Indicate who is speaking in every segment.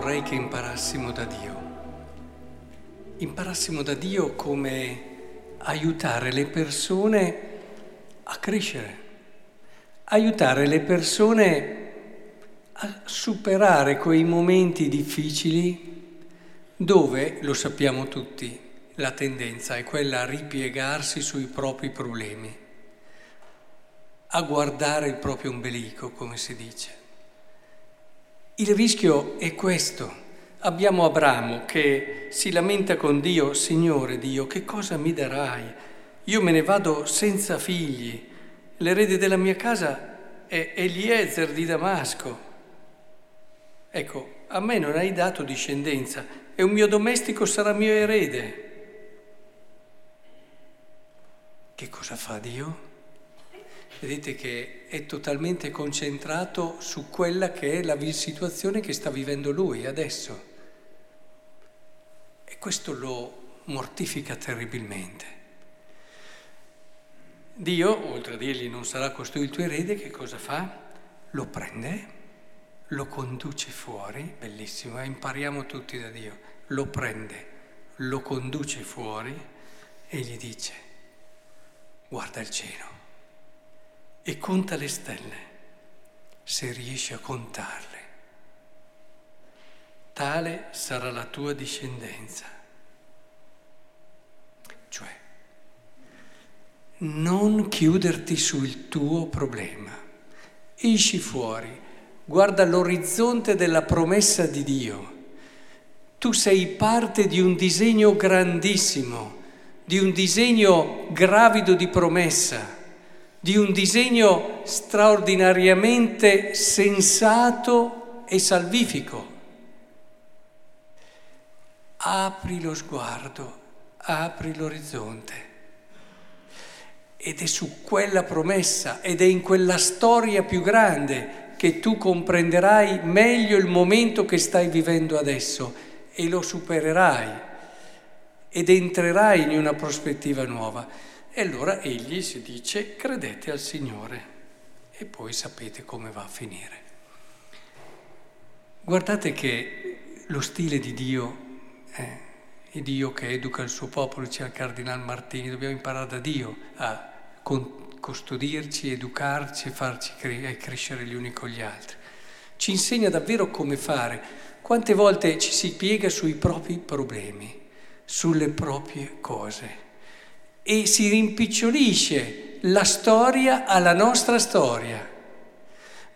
Speaker 1: vorrei che imparassimo da Dio. Imparassimo da Dio come aiutare le persone a crescere, aiutare le persone a superare quei momenti difficili dove, lo sappiamo tutti, la tendenza è quella a ripiegarsi sui propri problemi, a guardare il proprio ombelico, come si dice. Il rischio è questo. Abbiamo Abramo che si lamenta con Dio, Signore Dio, che cosa mi darai? Io me ne vado senza figli, l'erede della mia casa è Eliezer di Damasco. Ecco, a me non hai dato discendenza e un mio domestico sarà mio erede. Che cosa fa Dio? Vedete che è totalmente concentrato su quella che è la situazione che sta vivendo lui adesso. E questo lo mortifica terribilmente. Dio, oltre a dirgli non sarà costui il tuo erede, che cosa fa? Lo prende, lo conduce fuori, bellissimo, eh? impariamo tutti da Dio, lo prende, lo conduce fuori e gli dice, guarda il cielo e conta le stelle, se riesci a contarle. Tale sarà la tua discendenza. Cioè, non chiuderti sul tuo problema. Esci fuori, guarda l'orizzonte della promessa di Dio. Tu sei parte di un disegno grandissimo di un disegno gravido di promessa, di un disegno straordinariamente sensato e salvifico. Apri lo sguardo, apri l'orizzonte. Ed è su quella promessa ed è in quella storia più grande che tu comprenderai meglio il momento che stai vivendo adesso e lo supererai ed entrerai in una prospettiva nuova. E allora egli si dice credete al Signore e poi sapete come va a finire. Guardate che lo stile di Dio il Dio che educa il suo popolo, diceva il Cardinal Martini, dobbiamo imparare da Dio a custodirci, educarci e farci cre- crescere gli uni con gli altri. Ci insegna davvero come fare. Quante volte ci si piega sui propri problemi sulle proprie cose e si rimpicciolisce la storia alla nostra storia.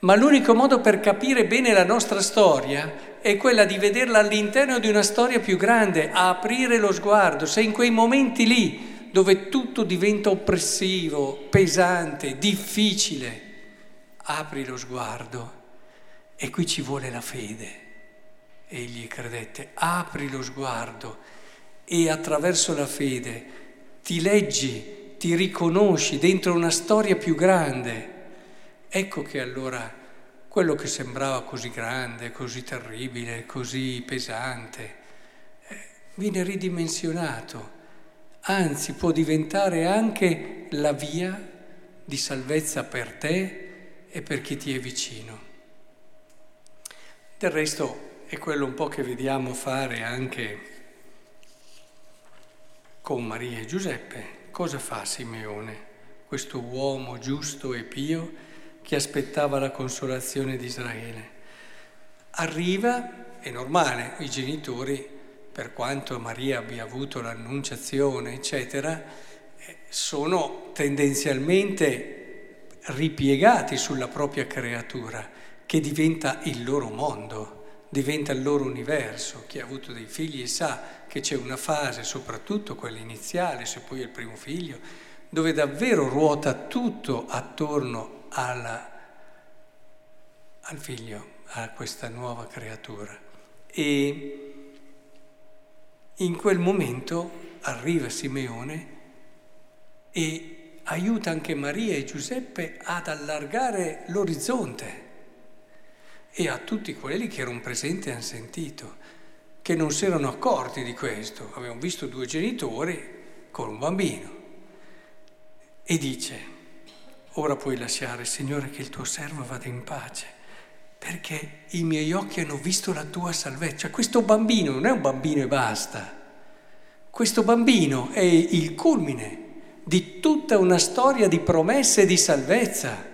Speaker 1: Ma l'unico modo per capire bene la nostra storia è quella di vederla all'interno di una storia più grande, a aprire lo sguardo. Se in quei momenti lì dove tutto diventa oppressivo, pesante, difficile, apri lo sguardo e qui ci vuole la fede. Egli credette, apri lo sguardo e attraverso la fede ti leggi, ti riconosci dentro una storia più grande. Ecco che allora quello che sembrava così grande, così terribile, così pesante, eh, viene ridimensionato, anzi può diventare anche la via di salvezza per te e per chi ti è vicino. Del resto è quello un po' che vediamo fare anche con Maria e Giuseppe, cosa fa Simeone, questo uomo giusto e pio che aspettava la consolazione di Israele? Arriva, è normale, i genitori, per quanto Maria abbia avuto l'annunciazione, eccetera, eh, sono tendenzialmente ripiegati sulla propria creatura, che diventa il loro mondo diventa il loro universo. Chi ha avuto dei figli sa che c'è una fase, soprattutto quella iniziale, se poi è il primo figlio, dove davvero ruota tutto attorno alla, al figlio, a questa nuova creatura. E in quel momento arriva Simeone e aiuta anche Maria e Giuseppe ad allargare l'orizzonte e a tutti quelli che erano presenti e hanno sentito, che non si erano accorti di questo. Avevano visto due genitori con un bambino. E dice, ora puoi lasciare, Signore, che il tuo servo vada in pace, perché i miei occhi hanno visto la tua salvezza. Cioè, questo bambino non è un bambino e basta. Questo bambino è il culmine di tutta una storia di promesse e di salvezza.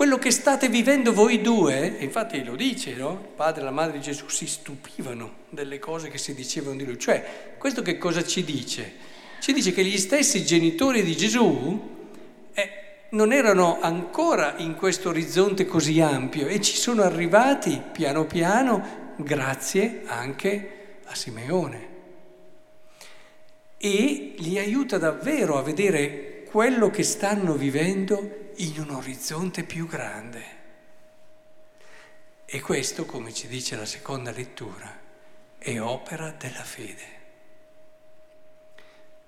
Speaker 1: Quello che state vivendo voi due, infatti lo dice, no? Il padre e la madre di Gesù si stupivano delle cose che si dicevano di lui. Cioè, questo che cosa ci dice? Ci dice che gli stessi genitori di Gesù eh, non erano ancora in questo orizzonte così ampio e ci sono arrivati piano piano grazie anche a Simeone. E li aiuta davvero a vedere quello che stanno vivendo in un orizzonte più grande. E questo, come ci dice la seconda lettura, è opera della fede.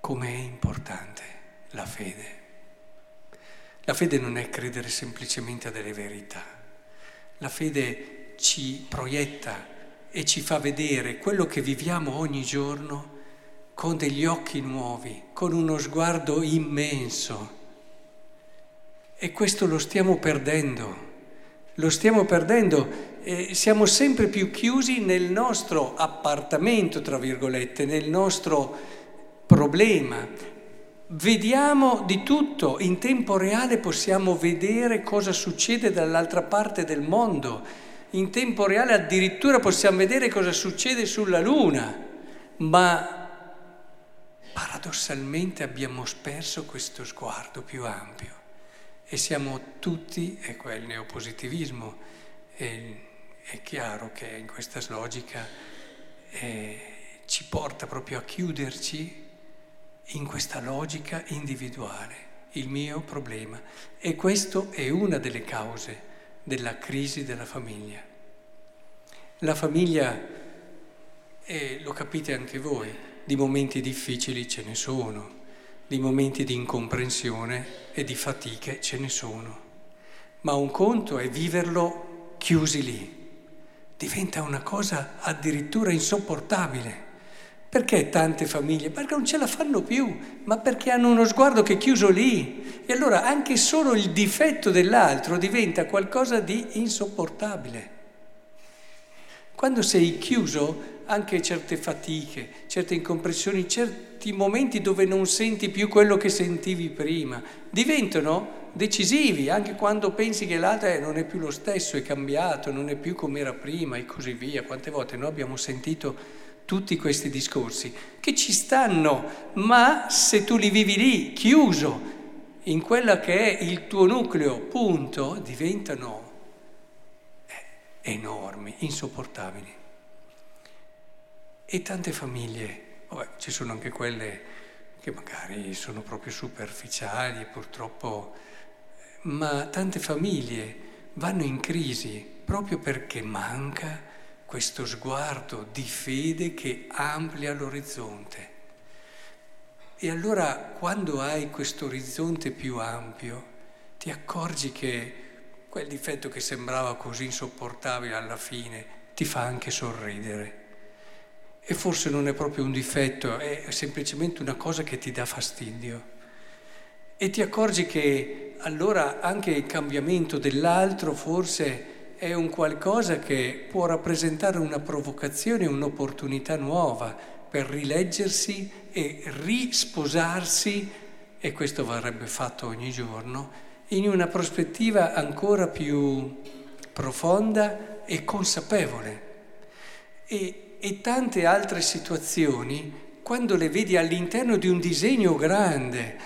Speaker 1: Com'è importante la fede. La fede non è credere semplicemente a delle verità. La fede ci proietta e ci fa vedere quello che viviamo ogni giorno con degli occhi nuovi, con uno sguardo immenso. E questo lo stiamo perdendo, lo stiamo perdendo e siamo sempre più chiusi nel nostro appartamento, tra virgolette, nel nostro problema, Vediamo di tutto, in tempo reale possiamo vedere cosa succede dall'altra parte del mondo, in tempo reale addirittura possiamo vedere cosa succede sulla Luna, ma paradossalmente abbiamo perso questo sguardo più ampio e siamo tutti, e qua è il neopositivismo, è, è chiaro che in questa logica eh, ci porta proprio a chiuderci in questa logica individuale, il mio problema. E questo è una delle cause della crisi della famiglia. La famiglia, e lo capite anche voi, di momenti difficili ce ne sono, di momenti di incomprensione e di fatiche ce ne sono. Ma un conto è viverlo chiusi lì. Diventa una cosa addirittura insopportabile. Perché tante famiglie? Perché non ce la fanno più, ma perché hanno uno sguardo che è chiuso lì. E allora anche solo il difetto dell'altro diventa qualcosa di insopportabile. Quando sei chiuso, anche certe fatiche, certe incompressioni, certi momenti dove non senti più quello che sentivi prima, diventano decisivi, anche quando pensi che l'altro eh, non è più lo stesso, è cambiato, non è più come era prima e così via. Quante volte noi abbiamo sentito tutti questi discorsi, che ci stanno, ma se tu li vivi lì, chiuso, in quella che è il tuo nucleo, punto, diventano eh, enormi, insopportabili. E tante famiglie, vabbè, ci sono anche quelle che magari sono proprio superficiali, purtroppo, ma tante famiglie vanno in crisi proprio perché manca questo sguardo di fede che amplia l'orizzonte. E allora quando hai questo orizzonte più ampio, ti accorgi che quel difetto che sembrava così insopportabile alla fine ti fa anche sorridere. E forse non è proprio un difetto, è semplicemente una cosa che ti dà fastidio. E ti accorgi che allora anche il cambiamento dell'altro forse è un qualcosa che può rappresentare una provocazione, un'opportunità nuova per rileggersi e risposarsi, e questo varrebbe fatto ogni giorno, in una prospettiva ancora più profonda e consapevole. E, e tante altre situazioni, quando le vedi all'interno di un disegno grande,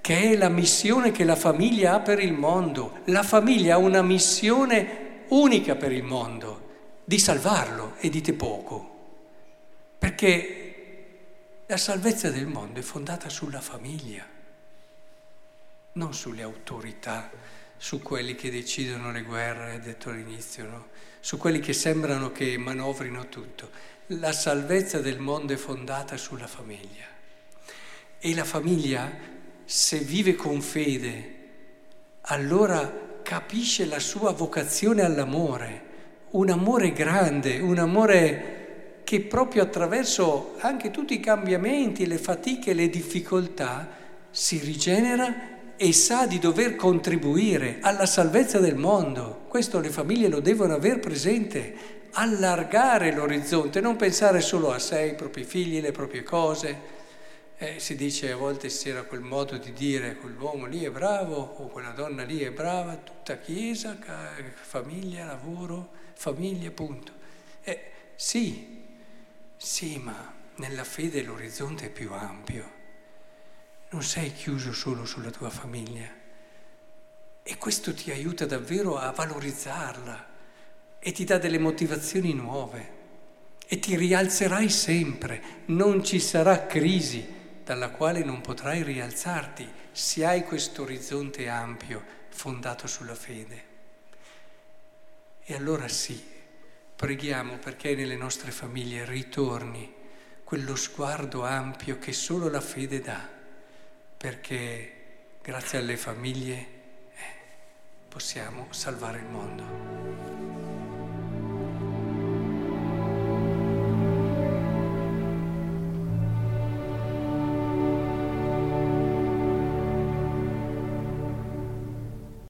Speaker 1: che è la missione che la famiglia ha per il mondo. La famiglia ha una missione unica per il mondo, di salvarlo e dite poco, perché la salvezza del mondo è fondata sulla famiglia, non sulle autorità, su quelli che decidono le guerre, detto all'inizio, no? su quelli che sembrano che manovrino tutto. La salvezza del mondo è fondata sulla famiglia. E la famiglia, se vive con fede, allora capisce la sua vocazione all'amore, un amore grande, un amore che proprio attraverso anche tutti i cambiamenti, le fatiche, le difficoltà si rigenera e sa di dover contribuire alla salvezza del mondo. Questo le famiglie lo devono aver presente, allargare l'orizzonte, non pensare solo a sé, ai propri figli, le proprie cose. Eh, si dice a volte c'era quel modo di dire quell'uomo lì è bravo o quella donna lì è brava, tutta chiesa, famiglia, lavoro, famiglia, punto. Eh, sì, sì, ma nella fede l'orizzonte è più ampio non sei chiuso solo sulla tua famiglia. E questo ti aiuta davvero a valorizzarla e ti dà delle motivazioni nuove e ti rialzerai sempre. Non ci sarà crisi dalla quale non potrai rialzarti se hai questo orizzonte ampio fondato sulla fede. E allora sì, preghiamo perché nelle nostre famiglie ritorni quello sguardo ampio che solo la fede dà perché grazie alle famiglie eh, possiamo salvare il mondo.